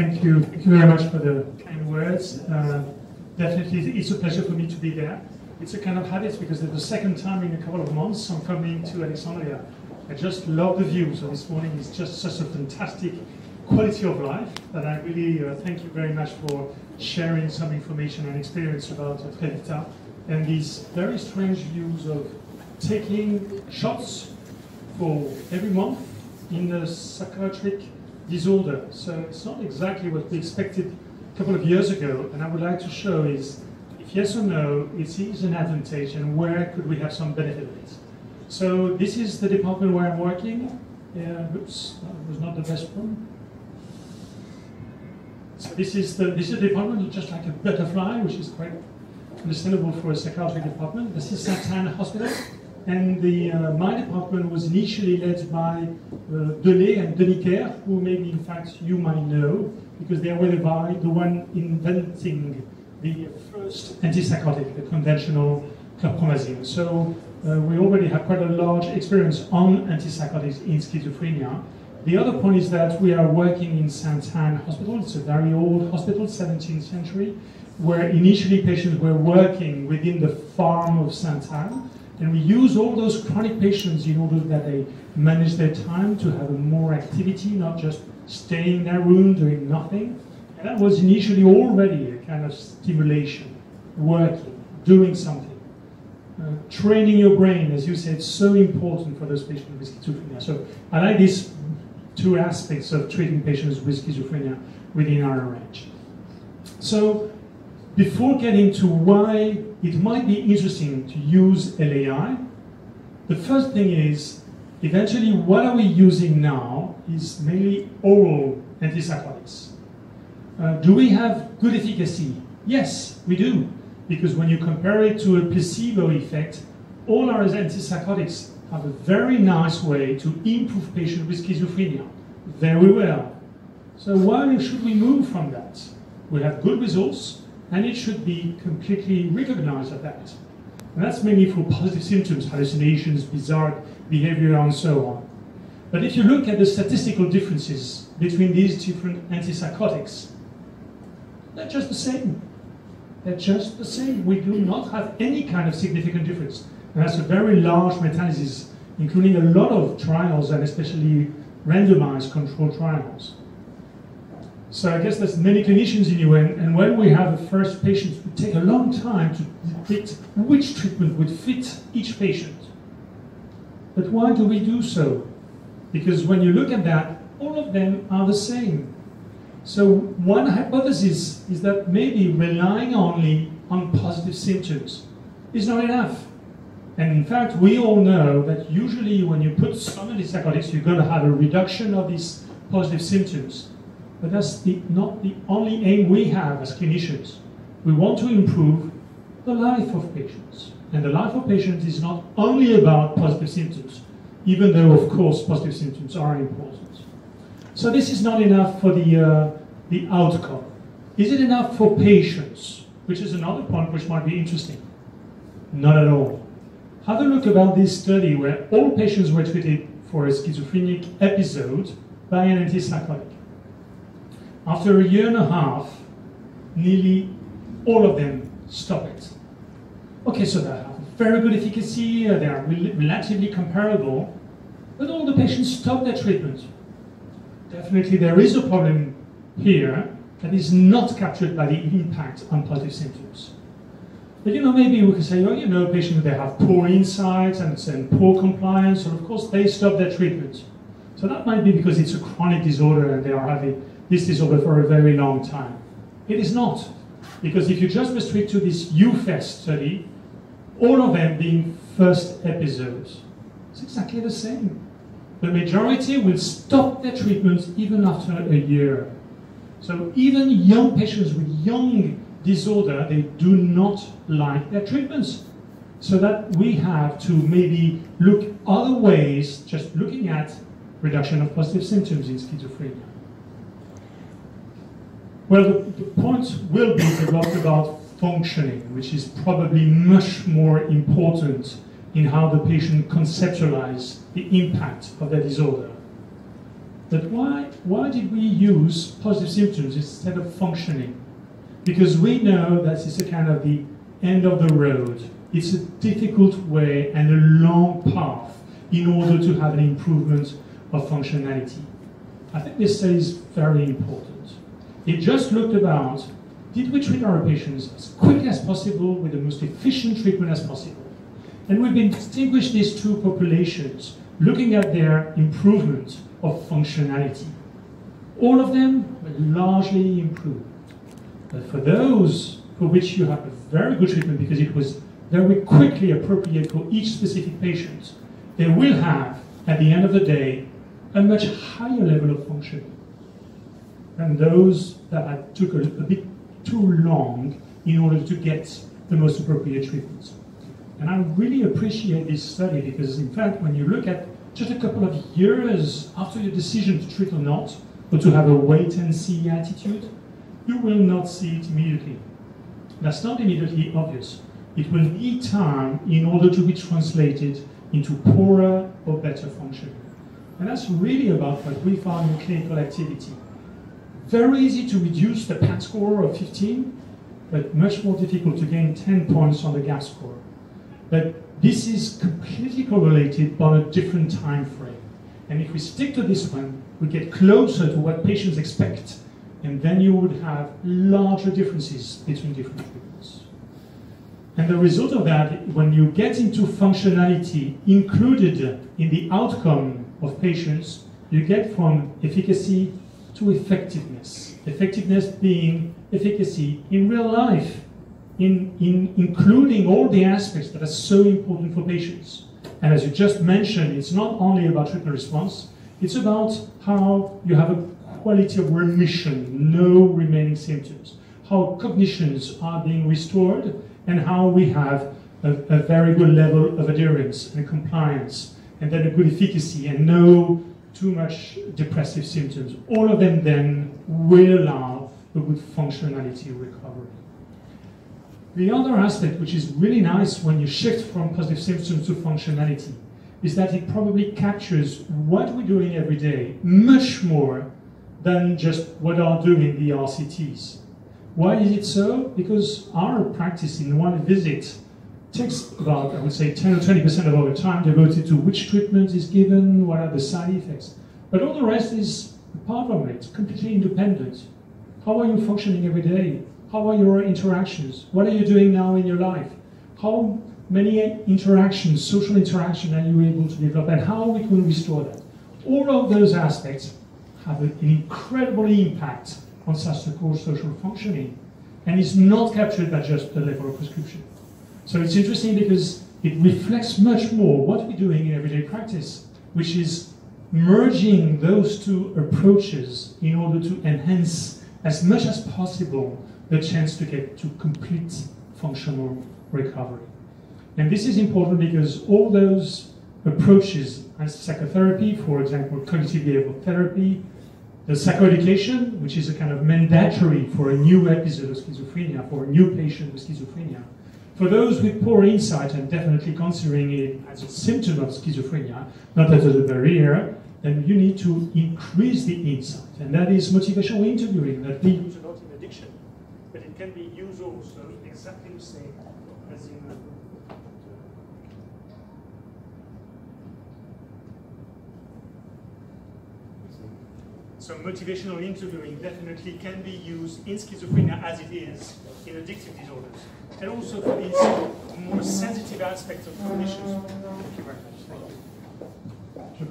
thank you. Thank you very much for the kind words. Uh, definitely, it's a pleasure for me to be there. It's a kind of habit because it's the second time in a couple of months I'm coming to Alexandria. I just love the view. So this morning is just such a fantastic quality of life that I really uh, thank you very much for sharing some information and experience about Trevicta and these very strange views of taking shots for every month in a psychiatric disorder. So it's not exactly what we expected a couple of years ago. And I would like to show is if yes or no, it is an advantage and where could we have some benefit of it. So this is the department where I'm working. Yeah, oops, that was not the best one. So this is the this is the department just like a butterfly, which is quite understandable for a psychiatric department. This is Sainte-Anne Hospital. And the, uh, my department was initially led by uh, Delay and Deniker, who maybe in fact you might know, because they were the, one inventing the first antipsychotic, the conventional chlorpromazine. So uh, we already have quite a large experience on antipsychotics in schizophrenia. The other point is that we are working in Sainte-Anne Hospital. It's a very old hospital, 17th century, where initially patients were working within the farm of Sainte-Anne and we use all those chronic patients in order that they manage their time to have more activity, not just staying in their room doing nothing. And that was initially already a kind of stimulation, working, doing something. Uh, training your brain, as you said, so important for those patients with schizophrenia. So I like these two aspects of treating patients with schizophrenia within our range. So before getting to why it might be interesting to use LAI, the first thing is, eventually what are we using now is mainly oral antipsychotics. Uh, do we have good efficacy? Yes, we do. Because when you compare it to a placebo effect, all our antipsychotics have a very nice way to improve patients with schizophrenia. Very well. So why should we move from that? We have good results, and it should be completely recognized at that. And that's mainly for positive symptoms, hallucinations, bizarre behavior, and so on. But if you look at the statistical differences between these different antipsychotics, they're just the same. They're just the same. We do not have any kind of significant difference. And that's a very large meta-analysis, including a lot of trials and especially randomized controlled trials. So I guess there's many clinicians in and, and when we have the first patients, it would take a long time to predict which treatment would fit each patient. But why do we do so? Because when you look at that, all of them are the same. So one hypothesis is that maybe relying only on positive symptoms is not enough. And in fact, we all know that usually when you put some antipsychotics, you're going to have a reduction of these positive symptoms. But that's the, not the only aim we have as clinicians. We want to improve the life of patients. And the life of patients is not only about positive symptoms, even though, of course, positive symptoms are important. So this is not enough for the, uh, the outcome. Is it enough for patients? Which is another point which might be interesting. Not at all. Have a look about this study where all patients were treated for a schizophrenic episode by an antipsychotic. After a year and a half, nearly all of them stop it. Okay, so they have very good efficacy, uh, they are relatively comparable, but all the patients stop their treatment. Definitely there is a problem here that is not captured by the impact on positive symptoms. But you know, maybe we could say, oh, you know, patients they have poor insights and, and poor compliance, and of course they stop their treatment. So that might be because it's a chronic disorder and they are having this is over for a very long time. It is not. Because if you just restrict to this EUFEST study, all of them being first episodes, it's exactly the same. The majority will stop their treatment even after a year. So even young patients with young disorder, they do not like their treatments. So that we have to maybe look other ways, just looking at reduction of positive symptoms in schizophrenia. Well, the, point will be developed about functioning, which is probably much more important in how the patient conceptualize the impact of their disorder. But why, why did we use positive symptoms instead of functioning? Because we know that it's a kind of the end of the road. It's a difficult way and a long path in order to have an improvement of functionality. I think this study is very important. It just looked about did we treat our patients as quickly as possible with the most efficient treatment as possible? And we've been distinguished these two populations, looking at their improvement of functionality. All of them were largely improved. But for those for which you have a very good treatment because it was very quickly appropriate for each specific patient, they will have, at the end of the day, a much higher level of function than those that took a, a bit too long in order to get the most appropriate treatment. And I really appreciate this study because, in fact, when you look at just a couple of years after your decision to treat or not, or to have a wait and see attitude, you will not see it immediately. That's not immediately obvious. It will need time in order to be translated into poorer or better function. And that's really about what we found in clinical activity. Very easy to reduce the PAT score of 15, but much more difficult to gain 10 points on the GAF score. But this is completely correlated by a different time frame. And if we stick to this one, we get closer to what patients expect, and then you would have larger differences between different treatments. And the result of that, when you get into functionality included in the outcome of patients, you get from efficacy to effectiveness. Effectiveness being efficacy in real life, in, in including all the aspects that are so important for patients. And as you just mentioned, it's not only about treatment response, it's about how you have a quality of remission, no remaining symptoms, how cognitions are being restored, and how we have a, a very good level of adherence and compliance, and then a good efficacy and no too much depressive symptoms. All of them then will allow a good functionality recovery. The other aspect, which is really nice when you shift from positive symptoms to functionality, is that it probably captures what we're doing every day much more than just what are doing the RCTs. Why is it so? Because our practice in one visit takes about, I would say, 10 or 20% of our time devoted to which treatment is given, what are the side effects. But all the rest is apart from it, completely independent. How are you functioning every day? How are your interactions? What are you doing now in your life? How many interactions, social interaction are you able to develop and how we can restore that? All of those aspects have an incredible impact on SASTA-core social functioning and is not captured by just the level of prescription. So it's interesting because it reflects much more what we're doing in everyday practice, which is merging those two approaches in order to enhance as much as possible the chance to get to complete functional recovery. And this is important because all those approaches as psychotherapy, for example, cognitive behavioral therapy, the psychoeducation, which is a kind of mandatory for a new episode of schizophrenia, for a new patient with schizophrenia, for those with poor insight and definitely considering it as a symptom of schizophrenia, not as a barrier, then you need to increase the insight. And that is motivational interviewing that we use a lot in addiction. But it can be used also exactly the same as in So motivational interviewing definitely can be used in schizophrenia as it is in addictive disorders. And also for these more sensitive aspects of conditions. Thank you very much. Thank you.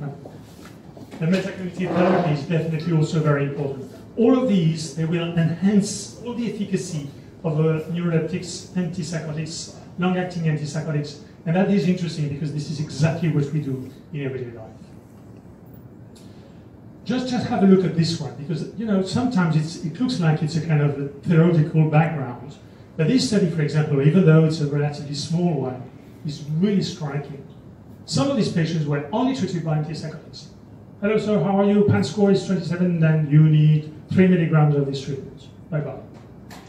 The metacognitive therapy is definitely also very important. All of these, they will enhance all the efficacy of uh, neuroleptics, antipsychotics, long-acting antipsychotics, and that is interesting because this is exactly what we do in everyday life just just have a look at this one because you know sometimes it looks like it's a kind of a theoretical background, but this study, for example, even though it's a relatively small one, is really striking. Some of these patients were only treated by antipsychotics. Hello, sir, how are you? PANSS score is 27, then you need three milligrams of this treatment. Bye bye.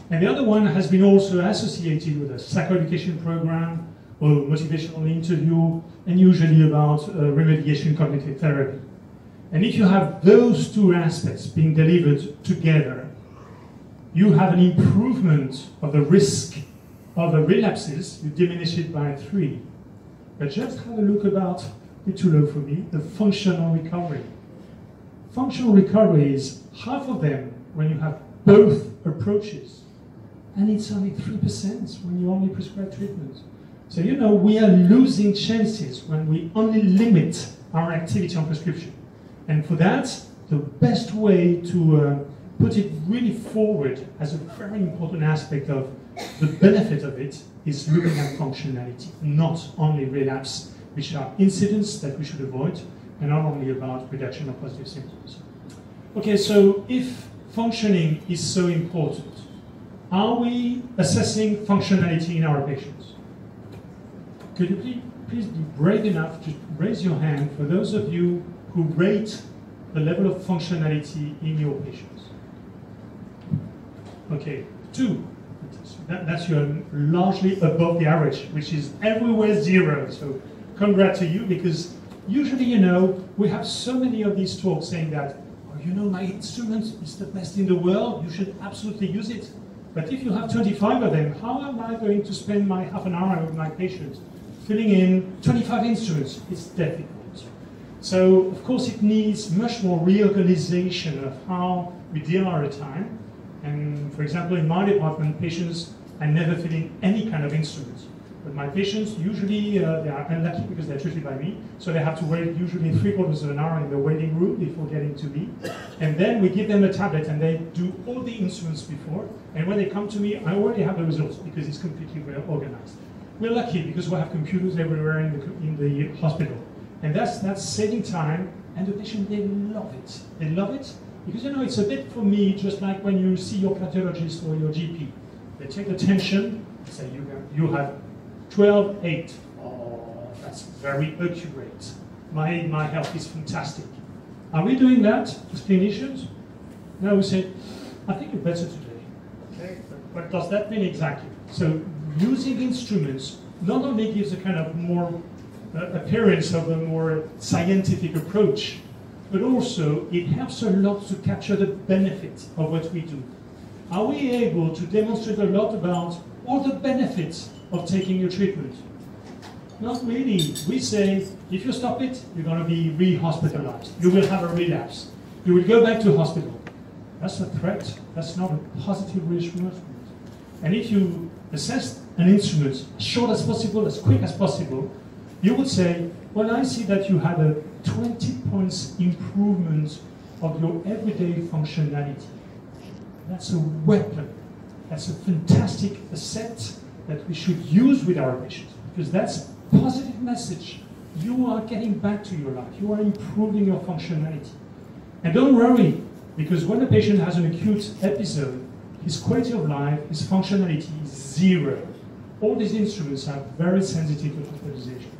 And the other one has been also associated with a psychoeducation program or motivational interview, and usually about uh, remediation cognitive therapy. And if you have those two aspects being delivered together, you have an improvement of the risk of the relapses, you diminish it by three. But just have a look about, bit too low for me, the functional recovery. Functional recovery is half of them when you have both approaches, and it's only 3% when you only prescribe treatment. So, you know, we are losing chances when we only limit our activity on prescription. And for that, the best way to uh, put it really forward as a very important aspect of the benefit of it is looking at functionality, not only relapse, which are incidents that we should avoid, and not only about reduction of positive symptoms. Okay, so if functioning is so important, are we assessing functionality in our patients? Could you please, please be brave enough to raise your hand for those of you who rate the level of functionality in your patients? Okay, two. That, that's your largely above the average, which is everywhere zero. So congrats to you because usually, you know, we have so many of these talks saying that, oh, you know, my instrument is the best in the world, you should absolutely use it. But if you have 25 of them, how am I going to spend my half an hour with my patient filling in 25 instruments? It's difficult. So, of course, it needs much more reorganization of how we deal our time. And for example, in my department, patients are never filling any kind of instruments. But my patients, usually uh, they are unlucky because they're treated by me, so they have to wait usually three quarters of an hour in the waiting room before getting to me. And then we give them a tablet and they do all the instruments before. And when they come to me, I already have the results because it's completely well organized. We're lucky because we have computers everywhere in the, in the hospital. And that's, that's saving time, and the patient, they love it. They love it because, you know, it's a bit for me just like when you see your cardiologist or your GP. They take the tension, say you you have 12, 8. Oh, that's very accurate. My, my health is fantastic. Are we doing that as clinicians? No, we say, I think you're better today. Okay, what does that mean exactly? So using instruments not only gives a kind of more appearance of a more scientific approach, but also it helps a lot to capture the benefit of what we do. Are we able to demonstrate a lot about all the benefits of taking your treatment? Not really. We say, if you stop it, you're going to be re-hospitalized. You will have a relapse. You will go back to hospital. That's a threat. That's not a positive reinforcement. And if you assess an instrument as short as possible, as quick as possible, you would say, well, I see that you had a 20 points improvement of your everyday functionality. That's a weapon. That's a fantastic asset that we should use with our patients because that's a positive message. You are getting back to your life. You are improving your functionality. And don't worry, because when a patient has an acute episode, his quality of life, his functionality is zero. All these instruments are very sensitive to hospitalization.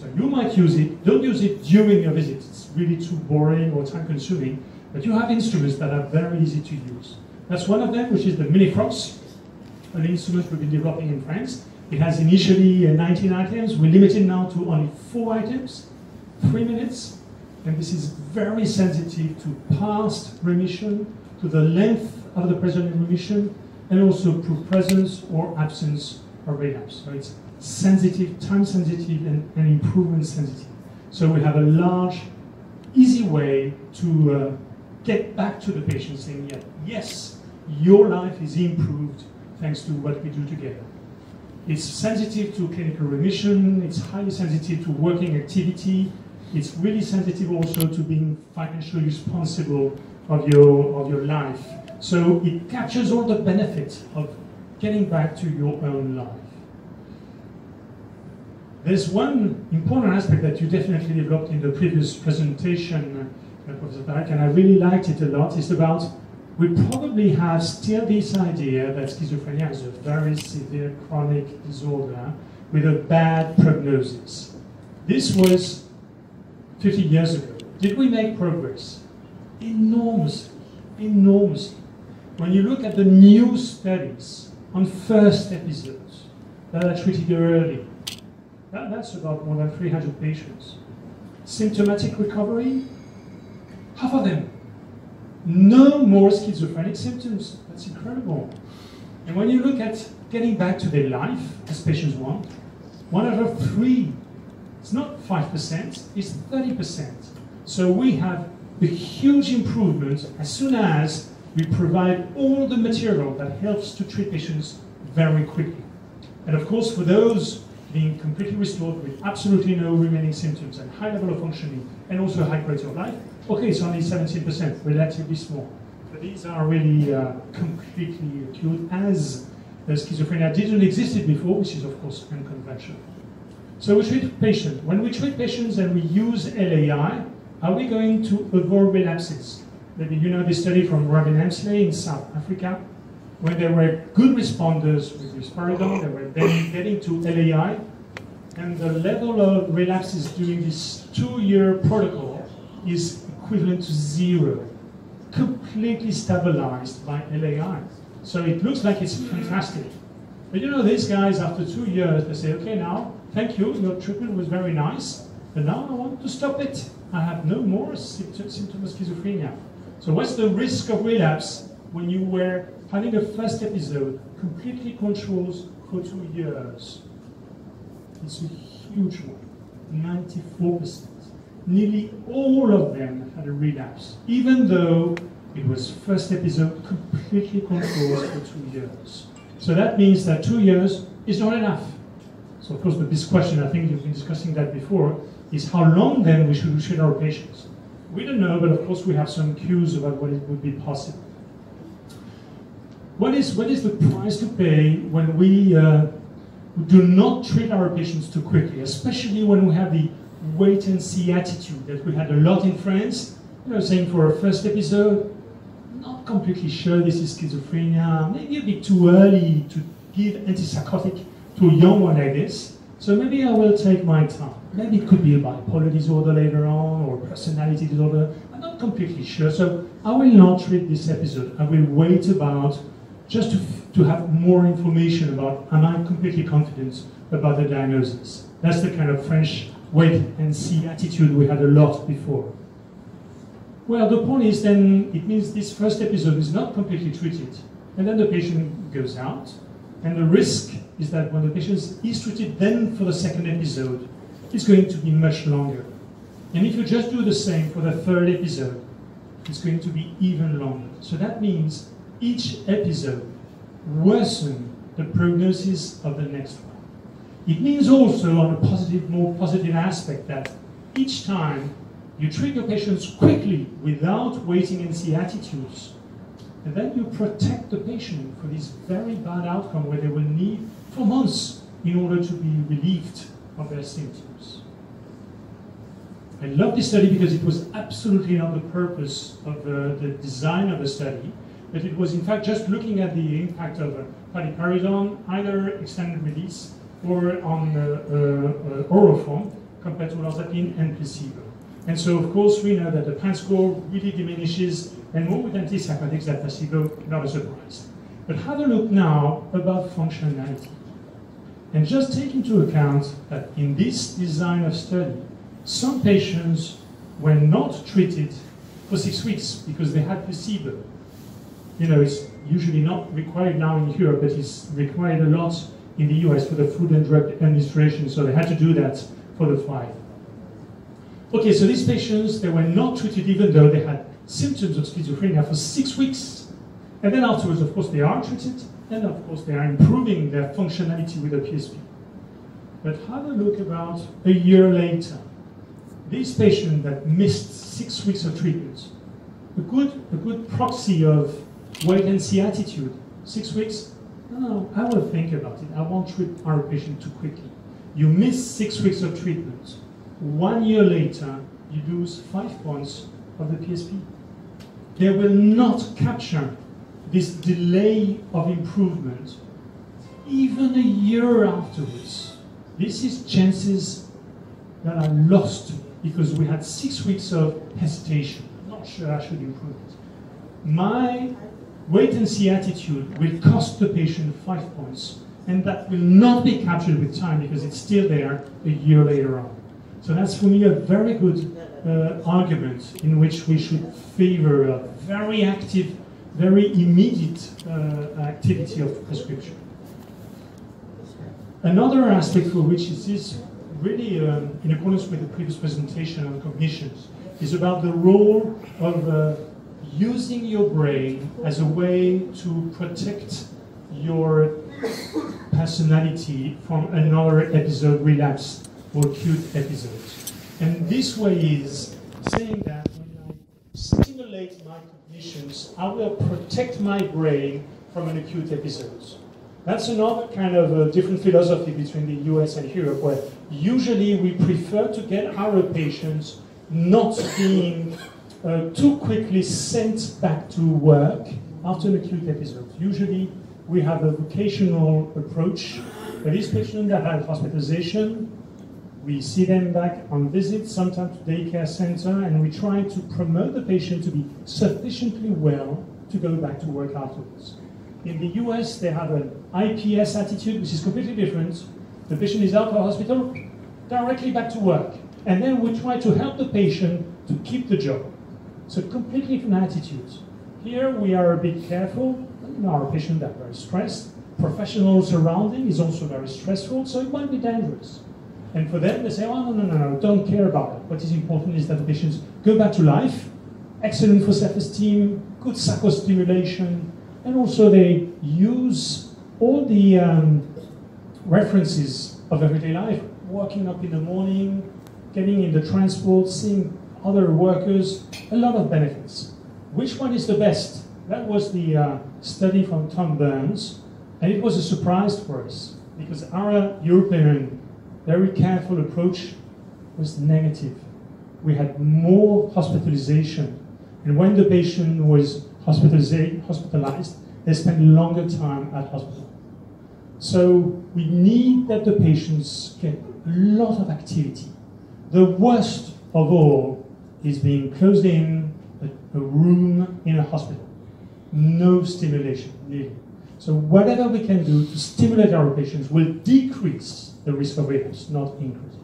So you might use it, don't use it during your visit, it's really too boring or time consuming, but you have instruments that are very easy to use. That's one of them, which is the Mini-FROGS, an instrument we've been developing in France. It has initially uh, 19 items, we limit it now to only four items, three minutes, and this is very sensitive to past remission, to the length of the present remission, and also to presence or absence of relapse. So it's sensitive, time sensitive, and, and improvement sensitive. So we have a large, easy way to uh, get back to the patient saying, yeah, yes, your life is improved thanks to what we do together. It's sensitive to clinical remission, it's highly sensitive to working activity, it's really sensitive also to being financially responsible of your, of your life. So it captures all the benefits of getting back to your own life. There's one important aspect that you definitely developed in the previous presentation, uh, Professor Tarek, and I really liked it a lot. It's about we probably have still this idea that schizophrenia is a very severe chronic disorder with a bad prognosis. This was 50 years ago. Did we make progress? Enormously, enormously. When you look at the new studies on first episodes that are treated early, that, that's about more than 300 patients. Symptomatic recovery, half of them. No more schizophrenic symptoms. That's incredible. And when you look at getting back to their life, as patients want, one out of three, it's not 5%, it's 30%. So we have a huge improvement as soon as we provide all the material that helps to treat patients very quickly. And of course, for those being completely restored with absolutely no remaining symptoms and high level of functioning and also high quality of life, okay, it's only 17%, relatively small. But these are really uh, completely acute as schizophrenia didn't exist before, which is of course unconventional. So we treat patients. When we treat patients and we use LAI, are we going to avoid relapses? Maybe you know this study from Robin Emsley in South Africa, when there were good responders with risperidone, they were then getting to LAI, and the level of relapses during this two-year protocol is equivalent to zero, completely stabilized by LAI. So it looks like it's fantastic. But you know, these guys, after two years, they say, okay, now, thank you, your treatment was very nice, but now I want to stop it. I have no more symptoms of schizophrenia. So what's the risk of relapse when you were having a first episode completely controls for two years? It's a huge one, 94%. Nearly all of them had a relapse, even though it was first episode completely controlled for two years. So that means that two years is not enough. So of course the big question, I think you've been discussing that before, is how long then we should treat our patients. We don't know, but of course we have some cues about what it would be possible. What is, what is the price to pay when we uh, do not treat our patients too quickly, especially when we have the wait and see attitude that we had a lot in France, you know, saying for a first episode, not completely sure this is schizophrenia, maybe a bit too early to give antipsychotic to a young one like this, so maybe I will take my time. Maybe it could be a bipolar disorder later on or personality disorder. I'm not completely sure. So I will not treat this episode. I will wait about just to, to have more information about am I completely confident about the diagnosis. That's the kind of French wait and see attitude we had a lot before. Well, the point is then it means this first episode is not completely treated, and then the patient goes out, and the risk is that when the patient is treated then for the second episode, it's going to be much longer. And if you just do the same for the third episode, it's going to be even longer. So that means each episode worsen the prognosis of the next one. It means also on a positive, more positive aspect that each time you treat your patients quickly without waiting and see attitudes, and then you protect the patient for this very bad outcome where they will need for months in order to be relieved of their symptoms. I love this study because it was absolutely not the purpose of uh, the design of the study, but it was in fact just looking at the impact of uh, paliperidone, either extended release or on uh, uh, oral form compared to olanzapine and placebo. And so, of course, we know that the PANSS score really diminishes, and more with antipsychotics than placebo, not a surprise. But have a look now about functionality. And just take into account that in this design of study, some patients were not treated for six weeks because they had placebo. You know, it's usually not required now in Europe, but it's required a lot in the US for the Food and Drug Administration, so they had to do that for the five. Okay, so these patients, they were not treated even though they had symptoms of schizophrenia for six weeks. And then afterwards, of course, they are treated, and of course, they are improving their functionality with the PSP. But have a look about a year later. These patients that missed six weeks of treatment, a good, a good proxy of wait and see attitude. Six weeks, no, I will think about it. I won't treat our patient too quickly. You miss six weeks of treatment. One year later, you lose five points of the PSP. They will not capture this delay of improvement even a year afterwards. This is chances that are lost because we had six weeks of hesitation. I'm not sure I should improve it. My wait and see attitude will cost the patient five points, and that will not be captured with time because it's still there a year later on. So that's for me a very good uh, argument in which we should favor a very active, very immediate uh, activity of prescription. Another aspect for which it is really um, in accordance with the previous presentation on cognitions is about the role of uh, using your brain as a way to protect your personality from another episode relapse or acute episode. And this way is saying that when I stimulate my cognitions, I will protect my brain from an acute episode. That's another kind of a different philosophy between the US and Europe, where usually we prefer to get our patients not being uh, too quickly sent back to work after an acute episode. Usually we have a vocational approach. For these patients that have hospitalization, we see them back on visit, sometimes to daycare center, and we try to promote the patient to be sufficiently well to go back to work afterwards. In the US, they have an IPS attitude, which is completely different. The patient is out of the hospital, directly back to work. And then we try to help the patient to keep the job. So completely different attitudes. Here we are a bit careful. Our patients are very stressed. Professional surrounding is also very stressful, so it might be dangerous. And for them, they say, oh, no, no, no, no, don't care about it. What is important is that the patients go back to life, excellent for self-esteem, good psychostimulation, and also they use all the um, references of everyday life, waking up in the morning, getting in the transport, seeing other workers, a lot of benefits. Which one is the best? That was the uh, study from Tom Burns, and it was a surprise for us because our European, very careful approach was negative. We had more hospitalization, and when the patient was hospitalized, they spent longer time at hospital. So we need that the patients get a lot of activity. The worst of all is being closed in a, a room in a hospital. No stimulation needed. So whatever we can do to stimulate our patients will decrease the risk of relapse, not increase it.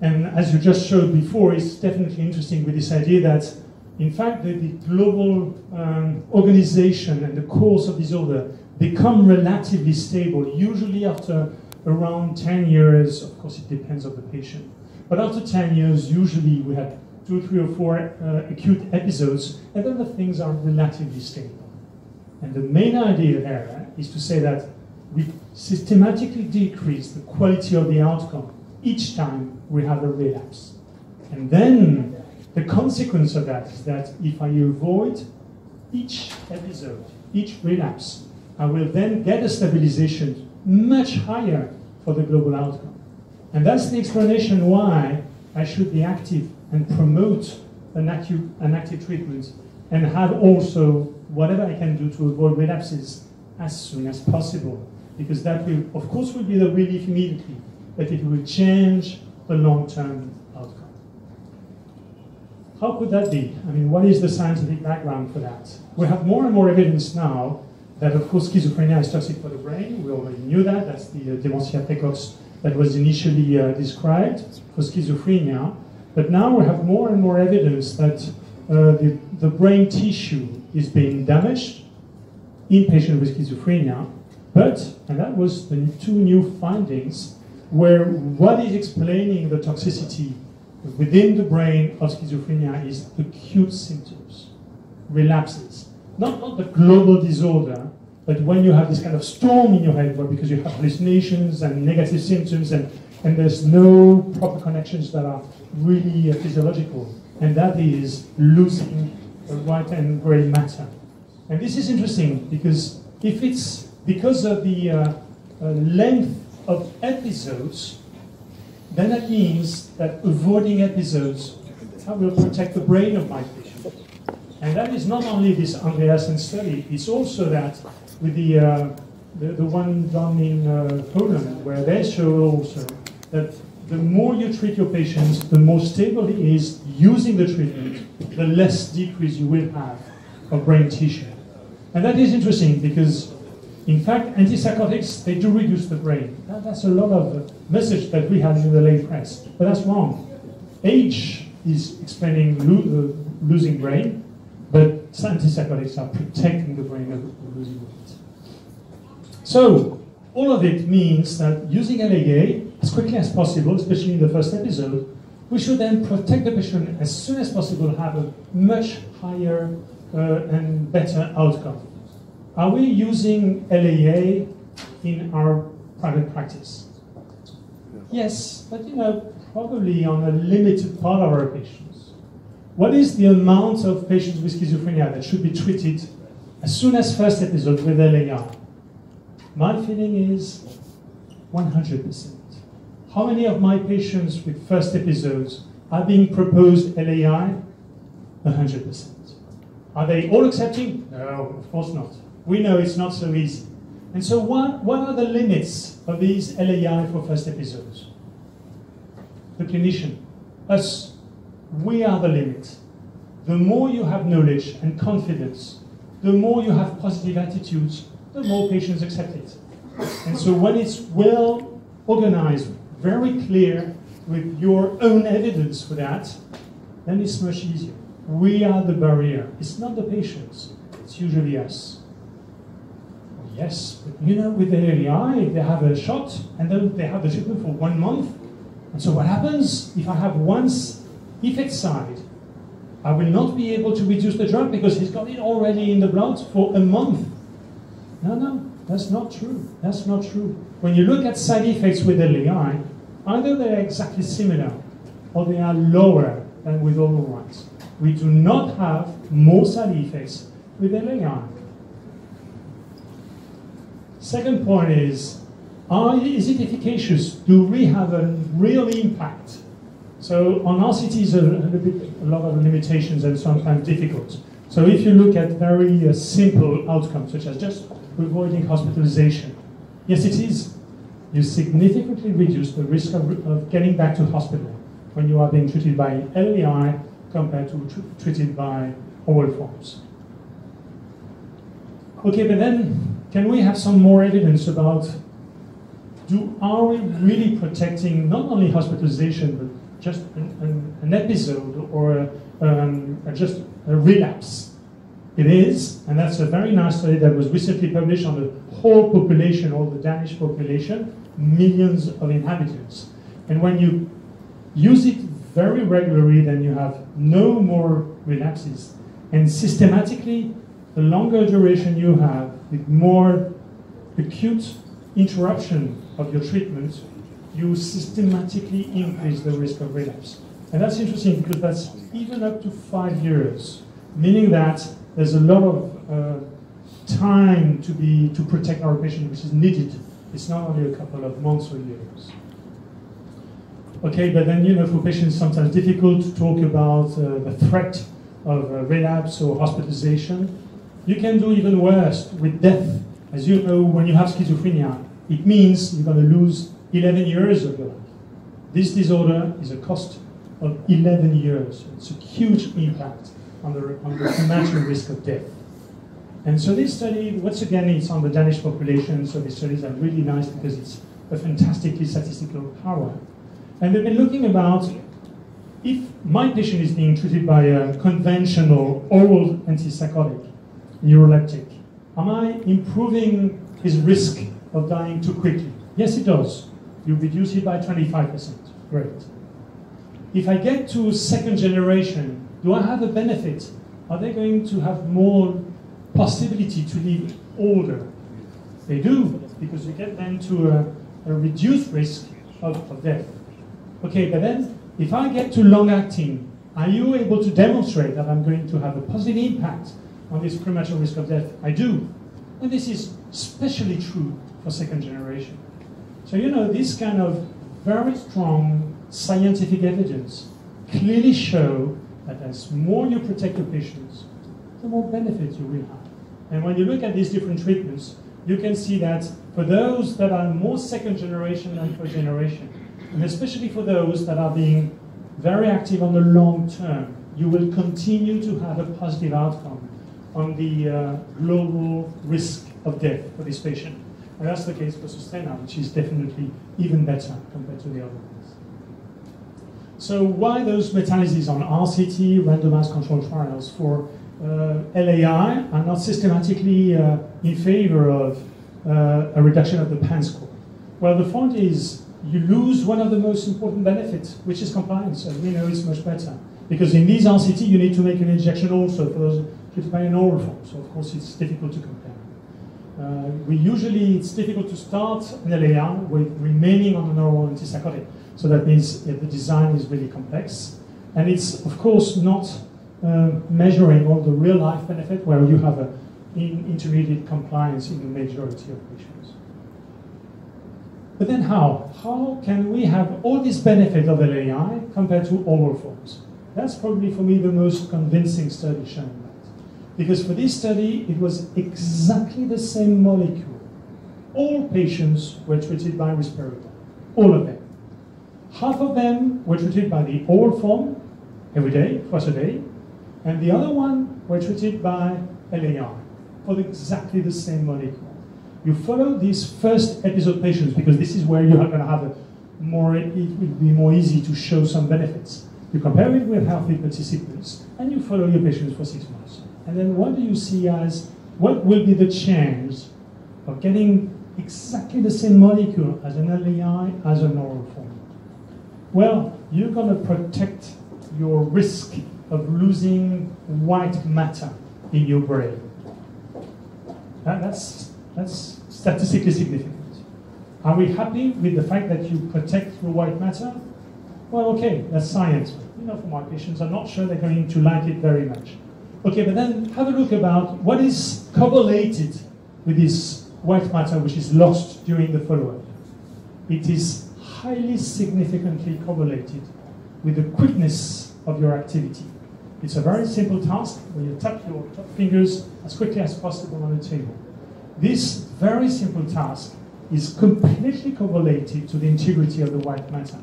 And as you just showed before, it's definitely interesting with this idea that in fact, the, the global um, organization and the course of disorder become relatively stable, usually after around 10 years. Of course, it depends on the patient. But after 10 years, usually we have two, three, or four uh, acute episodes, and then the things are relatively stable. And the main idea there is to say that we systematically decrease the quality of the outcome each time we have a relapse. And then the consequence of that is that if I avoid each episode, each relapse, I will then get a stabilization much higher for the global outcome. And that's the explanation why I should be active and promote an active, an active treatment and have also whatever I can do to avoid relapses as soon as possible. Because that will, of course, will be the relief immediately, but it will change the long-term outcome. how could that be? I mean, what is the scientific background for that? We have more and more evidence now that, of course, schizophrenia is toxic for the brain. We already knew that. That's the uh, dementia precox that was initially uh, described for schizophrenia. But now we have more and more evidence that uh, the, the brain tissue is being damaged in patients with schizophrenia. But, and that was the two new findings, where what is explaining the toxicity within the brain of schizophrenia is acute symptoms, relapses. Not, not the global disorder, but when you have this kind of storm in your head, where because you have hallucinations and negative symptoms, and, and there's no proper connections that are really physiological, and that is losing the white and gray matter. And this is interesting because if it's because of the uh, uh, length of episodes, then that means that avoiding episodes will protect the brain of my patient. And that is not only this Andreasen study, it's also that with the, uh, the, the, one done in uh, Poland, where they show also that the more you treat your patients, the more stable he is using the treatment, the less decrease you will have of brain tissue. And that is interesting because In fact, antipsychotics, they do reduce the brain. That, that's a lot of message that we have in the lay press, but that's wrong. Age is explaining lo- uh, losing brain, but antipsychotics are protecting the brain of losing weight. So, all of it means that using LAA as quickly as possible, especially in the first episode, we should then protect the patient as soon as possible, have a much higher uh, and better outcome. Are we using LAA in our private practice? Yes, but you know, probably on a limited part of our patients. What is the amount of patients with schizophrenia that should be treated as soon as first episode with LAI? My feeling is 100%. How many of my patients with first episodes are being proposed LAI? 100%. Are they all accepting? No, of course not. We know it's not so easy. And so, what, what are the limits of these LAI for first episodes? The clinician, us, we are the limit. The more you have knowledge and confidence, the more you have positive attitudes, the more patients accept it. And so, when it's well organized, very clear with your own evidence for that, then it's much easier. We are the barrier. It's not the patients, it's usually us. Yes, but you know, with the LAI, they have a shot and then they have the treatment for one month. And so, what happens if I have one effect side? I will not be able to reduce the drug because he's got it already in the blood for a month. No, no, that's not true. That's not true. When you look at side effects with LAI, either they're exactly similar or they are lower than with oral ones. We do not have more side effects with LAI. Second point is, are, is it efficacious? Do we have a real impact? So on RCTs, a, a, bit, a lot of limitations and sometimes difficult. So if you look at very uh, simple outcomes, such as just avoiding hospitalization, yes, it is. You significantly reduce the risk of, of getting back to hospital when you are being treated by LAI compared to tr treated by oral forms. Okay, but then can we have some more evidence about do are we really protecting not only hospitalization but just an, an, an episode or a, um, just a relapse? It is, and that's a very nice study that was recently published on the whole population, all the Danish population, millions of inhabitants. And when you use it very regularly, then you have no more relapses. And systematically, the longer duration you have, the more acute interruption of your treatment, you systematically increase the risk of relapse. And that's interesting because that's even up to five years, meaning that there's a lot of uh, time to be to protect our patient, which is needed. It's not only a couple of months or years. Okay, but then you know, for patients, sometimes difficult to talk about uh, the threat of uh, relapse or hospitalization. You can do even worse with death. As you know, when you have schizophrenia, it means you're going to lose 11 years of your life. This disorder is a cost of 11 years. It's a huge impact on the, on the risk of death. And so this study, once again, it's on the Danish population, so these studies are really nice because it's a fantastically statistical power. And they've been looking about if my patient is being treated by a conventional oral antipsychotic, neuroleptic. Am I improving his risk of dying too quickly? Yes, it does. You reduce it by 25%. Great. If I get to second generation, do I have a benefit? Are they going to have more possibility to live older? They do, because you get them to a, a reduced risk of, of death. Okay, but then if I get to long acting, are you able to demonstrate that I'm going to have a positive impact on this premature risk of death? I do. And this is especially true for second generation. So, you know, this kind of very strong scientific evidence clearly show that as more you protect your patients, the more benefits you will have. And when you look at these different treatments, you can see that for those that are more second generation than first generation, and especially for those that are being very active on the long term, you will continue to have a positive outcome on the uh, global risk of death for this patient. And that's the case for Sustenna, which is definitely even better compared to the other. So why those meta-analyses on RCT, randomized controlled trials for uh, LAI are not systematically uh, in favor of uh, a reduction of the PANSS score? Well, the point is you lose one of the most important benefits, which is compliance, and we know it's much better. Because in these RCT, you need to make an injection also for those treated by an oral form, so of course it's difficult to compare. Uh, we usually, it's difficult to start an LAI with remaining on an oral antipsychotic. So that means the design is really complex. And it's, of course, not uh, measuring all the real life benefit where you have an in intermediate compliance in the majority of patients. But then how? How can we have all this benefit of LAI compared to oral forms? That's probably for me the most convincing study showing that. Because for this study, it was exactly the same molecule. All patients were treated by risperidone, all of them. Half of them were treated by the oral form every day, twice a day, and the other one were treated by LAI for exactly the same molecule. You follow these first episode patients because this is where you are going to have a more, it will be more easy to show some benefits. You compare it with healthy participants and you follow your patients for six months. And then what do you see as what will be the chance of getting exactly the same molecule as an LAI as an oral form? Well, you're going to protect your risk of losing white matter in your brain. That, that's, that's statistically significant. Are we happy with the fact that you protect your white matter? Well, okay, that's science. You know, for my patients, I'm not sure they're going to like it very much. Okay, but then have a look about what is correlated with this white matter which is lost during the follow-up. It is highly significantly correlated with the quickness of your activity. It's a very simple task where you tap your top fingers as quickly as possible on the table. This very simple task is completely correlated to the integrity of the white matter.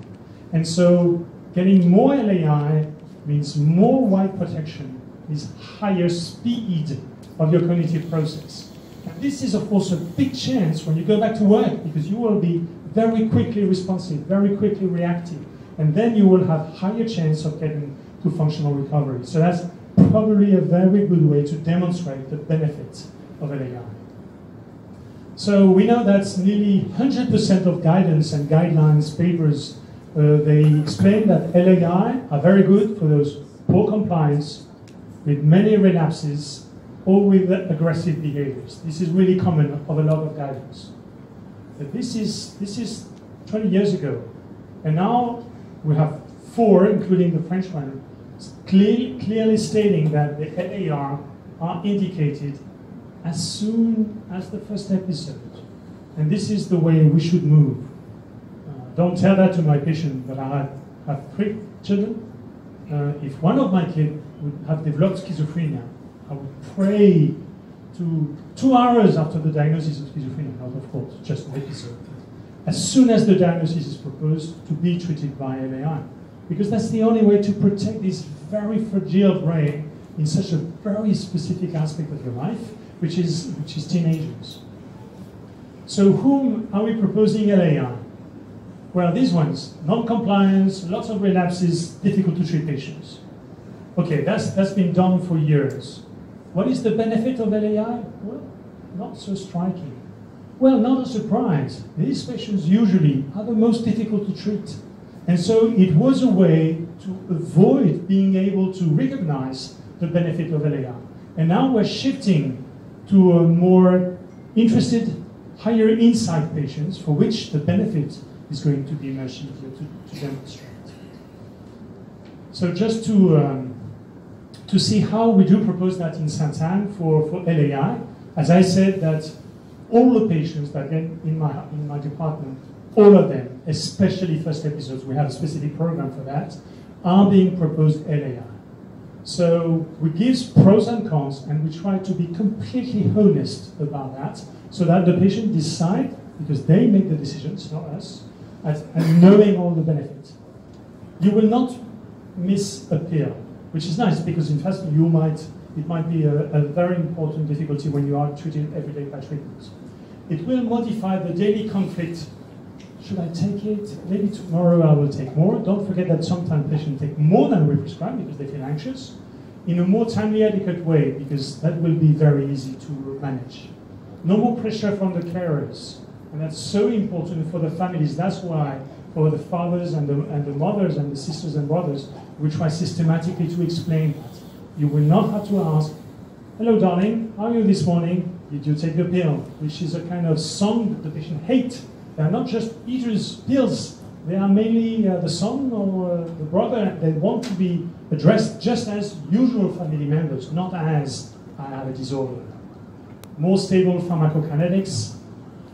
And so getting more LAI means more white protection, means higher speed of your cognitive process. And this is, of course, a big chance when you go back to work because you will be very quickly responsive, very quickly reactive, and then you will have higher chance of getting to functional recovery. So that's probably a very good way to demonstrate the benefits of LAI. So we know that nearly 100% of guidance and guidelines papers, uh, they explain that LAI are very good for those poor compliance with many relapses or with aggressive behaviors. This is really common of a lot of guidance. But this is, this is 20 years ago. And now we have four, including the French one, clearly, clearly stating that the LAI are indicated as soon as the first episode. And this is the way we should move. Uh, don't tell that to my patient, but I have three children. Uh, if one of my kids would have developed schizophrenia, I would pray to two hours after the diagnosis of schizophrenia, not of course, just an episode. As soon as the diagnosis is proposed, to be treated by LAI. Because that's the only way to protect this very fragile brain in such a very specific aspect of your life which is, which is teenagers. So whom are we proposing LAI? Well, these ones, non-compliance, lots of relapses, difficult to treat patients. Okay, that's, that's been done for years. What is the benefit of LAI? Well, not so striking. Well, not a surprise. These patients usually are the most difficult to treat. And so it was a way to avoid being able to recognize the benefit of LAI. And now we're shifting to a more interested, higher insight patients for which the benefit is going to be much easier to, to demonstrate. So just to, um, to see how we do propose that in Sainte-Anne for, for LAI, as I said that all the patients that get in my, in my department, all of them, especially first episodes, we have a specific program for that, are being proposed LAI. So we give pros and cons, and we try to be completely honest about that, so that the patient decide because they make the decisions, not us, and knowing all the benefits. You will not miss a pill, which is nice because in fact you might it might be a, a very important difficulty when you are treating everyday by treatment. It will modify the daily conflict. Should I take it? Maybe tomorrow I will take more. Don't forget that sometimes patients take more than we prescribe because they feel anxious in a more timely, adequate way because that will be very easy to manage. No more pressure from the carers. And that's so important for the families. That's why for the fathers and the, and the mothers and the sisters and brothers, we try systematically to explain that. You will not have to ask, hello darling, how are you this morning? Did you take the pill? Which is a kind of song that the patient hates. They are not just eaters' pills. They are mainly uh, the son or uh, the brother. They want to be addressed just as usual family members, not as I have a disorder. More stable pharmacokinetics,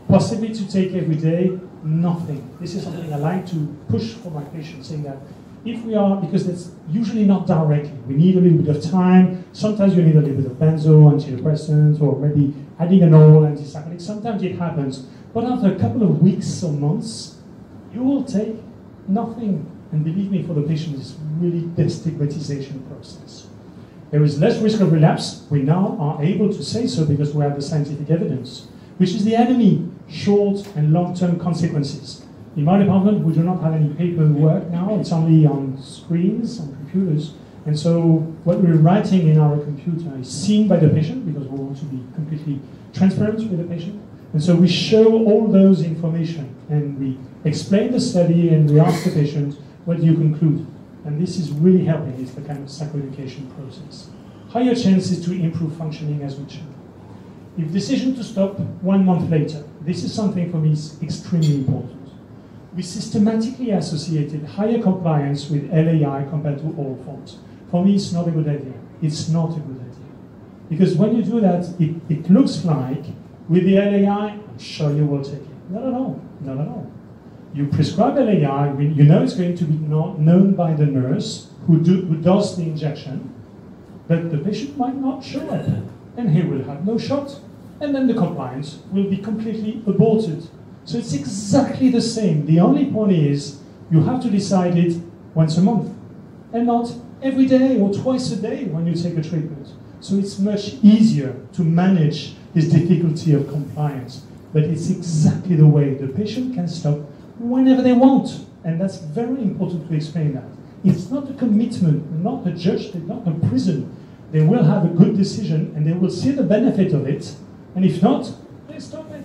possibly to take every day, nothing. This is something I like to push for my patients, saying that if we are, because that's usually not directly, we need a little bit of time. Sometimes you need a little bit of benzo, antidepressants, or maybe adding an oral antipsychotic. Sometimes it happens. But after a couple of weeks or months, you will take nothing. And believe me, for the patient, it's really destigmatization process. There is less risk of relapse. We now are able to say so because we have the scientific evidence, which is the enemy, short and long-term consequences. In my department, we do not have any paperwork now. It's only on screens, on computers. And so what we're writing in our computer is seen by the patient because we want to be completely transparent with the patient. And so we show all those information and we explain the study and we ask the patient, what do you conclude? And this is really helping. It's the kind of psychoeducation process. Higher chances to improve functioning as we should. If decision to stop one month later, this is something for me is extremely important. We systematically associated higher compliance with LAI compared to oral forms. For me, it's not a good idea. It's not a good idea. Because when you do that, it, it looks like with the LAI, I'm sure you will take it. Not at all. Not at all. You prescribe LAI, you know it's going to be not known by the nurse who, do, who does the injection, but the patient might not show up, and he will have no shot, and then the compliance will be completely aborted. So it's exactly the same. The only point is you have to decide it once a month, and not every day or twice a day when you take a treatment. So it's much easier to manage this difficulty of compliance. But it's exactly the way the patient can stop whenever they want. And that's very important to explain that. It's not a commitment, not a judge, not a prison. They will have a good decision and they will see the benefit of it. And if not, they stop it.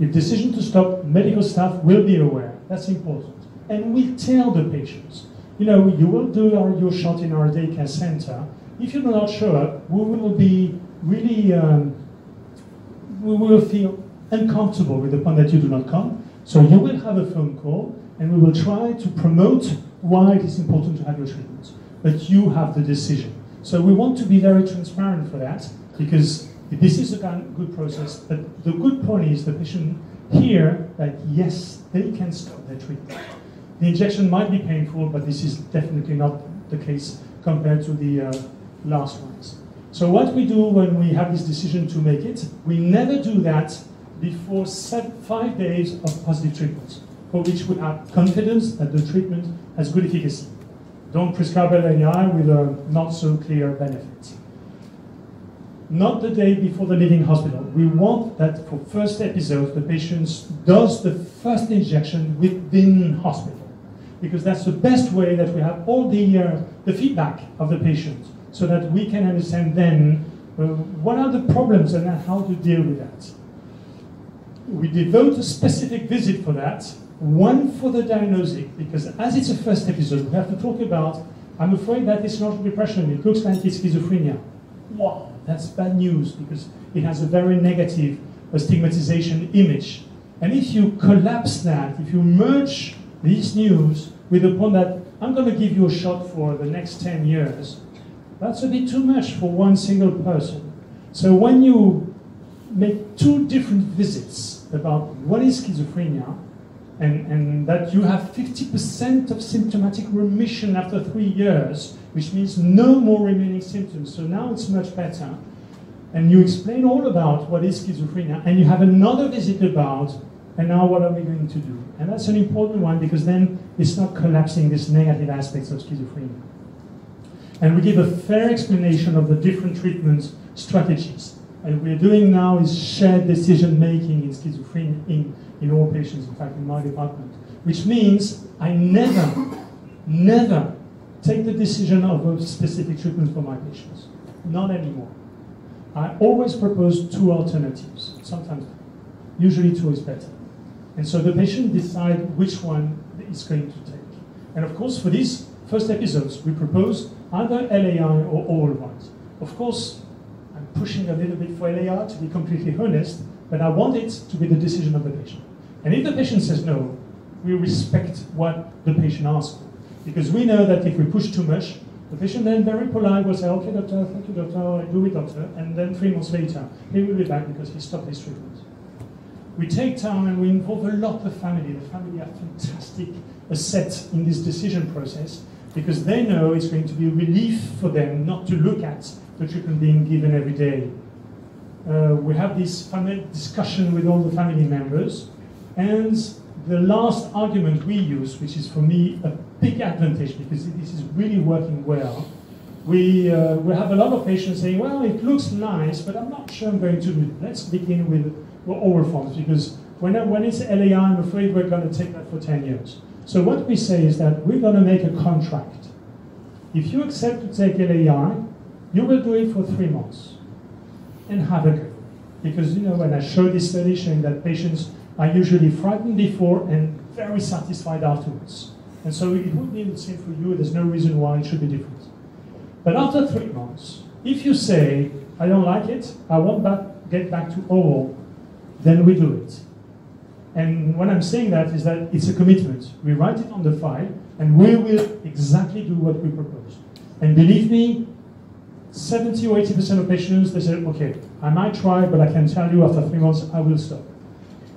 If decision to stop, medical staff will be aware. That's important. And we tell the patients, you know, you will do our, your shot in our daycare center. If you do not show up, we will be really, um, we will feel uncomfortable with the point that you do not come. So you will have a phone call, and we will try to promote why it is important to have your treatment. But you have the decision. So we want to be very transparent for that, because this is a good process. But the good point is the patient hear that yes, they can stop their treatment. The injection might be painful, but this is definitely not the case compared to the uh, last ones. So what we do when we have this decision to make it, we never do that before five days of positive treatment, for which we have confidence that the treatment has good efficacy. Don't prescribe LAI with a not so clear benefit. Not the day before the leaving hospital. We want that for first episode, the patient does the first injection within hospital, because that's the best way that we have all the, uh, the feedback of the patient, so that we can understand then uh, what are the problems and how to deal with that we devote a specific visit for that, one for the diagnostic, because as it's a first episode, we have to talk about, I'm afraid that it's not depression, it looks like it's schizophrenia. Wow, that's bad news, because it has a very negative stigmatization image. And if you collapse that, if you merge this news with the point that I'm going to give you a shot for the next 10 years, that's a bit too much for one single person. So when you make two different visits about what is schizophrenia and, and that you have 50% of symptomatic remission after three years, which means no more remaining symptoms. So now it's much better. And you explain all about what is schizophrenia, and you have another visit about, and now what are we going to do? And that's an important one because then it's not collapsing these negative aspects of schizophrenia. And we give a fair explanation of the different treatment strategies. And we're doing now is shared decision making in schizophrenia in, in all patients, in fact, in my department, which means I never, never take the decision of a specific treatment for my patients. Not anymore. I always propose two alternatives, sometimes, usually two is better. And so the patient decide which one is going to take. And of course, for these first episodes, we propose either LAI or oral ones. Of course, pushing a little bit for LAI to be completely honest, but I want it to be the decision of the patient. And if the patient says no, we respect what the patient asks for. Because we know that if we push too much, the patient then very polite will say, okay, doctor, thank you, doctor, I do it, doctor. And then three months later, he will be back because he stopped his treatment. We take time and we involve a lot the family. The family are fantastic asset in this decision process because they know it's going to be a relief for them not to look at the treatment being given every day. Uh, we have this family discussion with all the family members, and the last argument we use, which is for me a big advantage because this is really working well, we, uh, we have a lot of patients saying, well, it looks nice, but I'm not sure I'm going to do it. Let's begin with oral forms because when, when it's LAI, I'm afraid we're going to take that for 10 years. So what we say is that we're going to make a contract. If you accept to take LAI, you will do it for three months and have a go. Because, you know, when I show this study showing that patients are usually frightened before and very satisfied afterwards. And so it would be the same for you. There's no reason why it should be different. But after three months, if you say, I don't like it, I want back, get back to oral, then we do it. And what I'm saying that is that it's a commitment. We write it on the file, and we will exactly do what we propose. And believe me, 70 or 80% of patients, they say, okay, I might try, but I can tell you after three months, I will stop.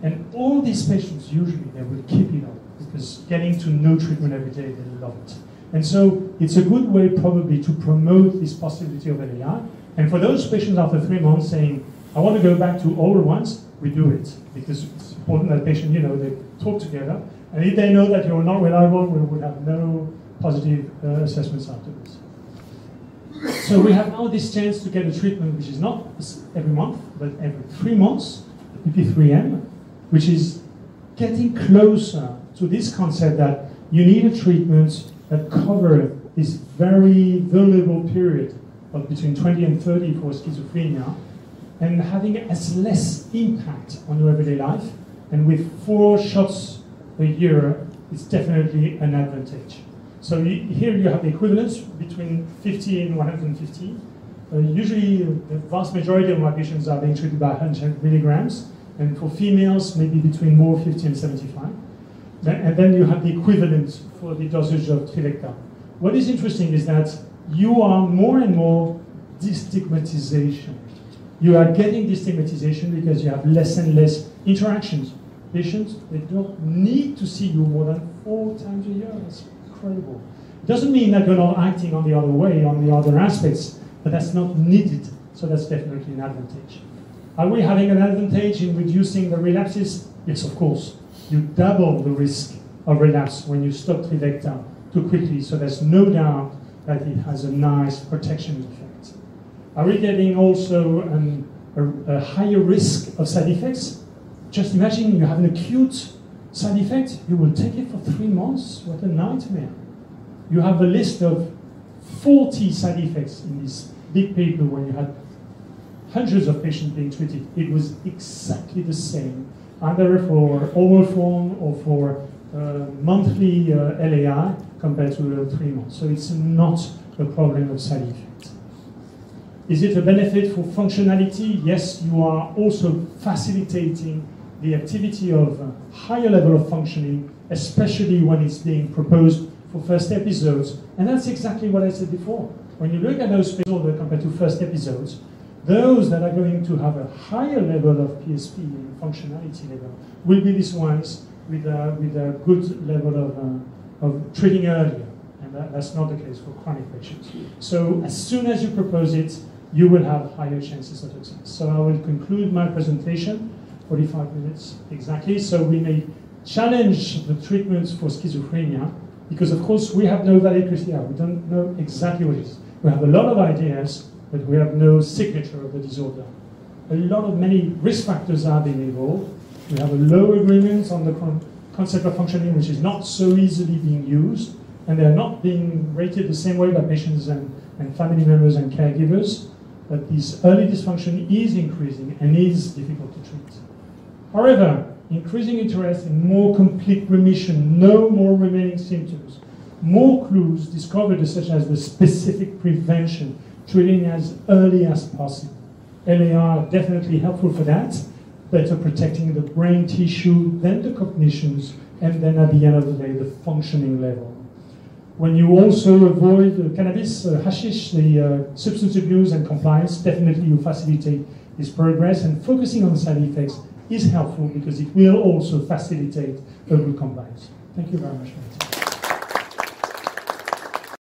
And all these patients, usually, they will keep it up because getting to know treatment every day, they love it. And so it's a good way probably to promote this possibility of LAI. And for those patients after three months saying, I want to go back to older ones, we do it because it's important that patient, you know, they talk together. And if they know that you're not reliable, we would have no positive uh, assessments afterwards. So we have now this chance to get a treatment which is not every month, but every three months, PP3M, which is getting closer to this concept that you need a treatment that covers this very vulnerable period of between 20 and 30 for schizophrenia, and having as less impact on your everyday life. And with four shots a year, it's definitely an advantage. So here you have the equivalence between 50 and 150. Uh, usually, the vast majority of my patients are being treated by 100 milligrams, and for females, maybe between more 50 and 75. And then you have the equivalent for the dosage of Trevicta. What is interesting is that you are more and more destigmatization you are getting destigmatization because you have less and less interactions. Patients, they don't need to see you more than four times a year. It doesn't mean that you're not acting on the other way, on the other aspects, but that's not needed. So that's definitely an advantage. Are we having an advantage in reducing the relapses? Yes, of course. You double the risk of relapse when you stop Trevicta too quickly, so there's no doubt that it has a nice protection effect. Are we getting also um, a, a, higher risk of side effects? Just imagine you have an acute side effect, you will take it for three months. What a nightmare. You have a list of 40 side effects in this big paper when you had hundreds of patients being treated. It was exactly the same, either for oral form or for uh, monthly uh, LAI compared to uh, three months. So it's not a problem of side effects. Is it a benefit for functionality? Yes, you are also facilitating the activity of higher level of functioning, especially when it's being proposed for first episodes. And that's exactly what I said before. When you look at those episodes compared to first episodes, those that are going to have a higher level of PSP and functionality level will be these ones with a, with a good level of, uh, of treating earlier. And that, that's not the case for chronic patients. So as soon as you propose it, you will have higher chances of success. So I will conclude my presentation, 45 minutes exactly. So we may challenge the treatments for schizophrenia because of course we have no valid criteria. We don't know exactly what it is. We have a lot of ideas, but we have no signature of the disorder. A lot of many risk factors are being involved. We have a low agreement on the con concept of functioning, which is not so easily being used, and they're not being rated the same way by patients and, and family members and caregivers. But this early dysfunction is increasing and is difficult to treat. However, increasing interest in more complete remission, no more remaining symptoms, more clues discovered such as the specific prevention, treating as early as possible. LAR definitely helpful for that, better protecting the brain tissue, then the cognitions, and then at the end of the day, the functioning level. When you also avoid uh, cannabis, uh, hashish, the uh, substance abuse and compliance, definitely you facilitate this progress, and focusing on side effects is helpful because it will also facilitate good compliance. Thank you very much.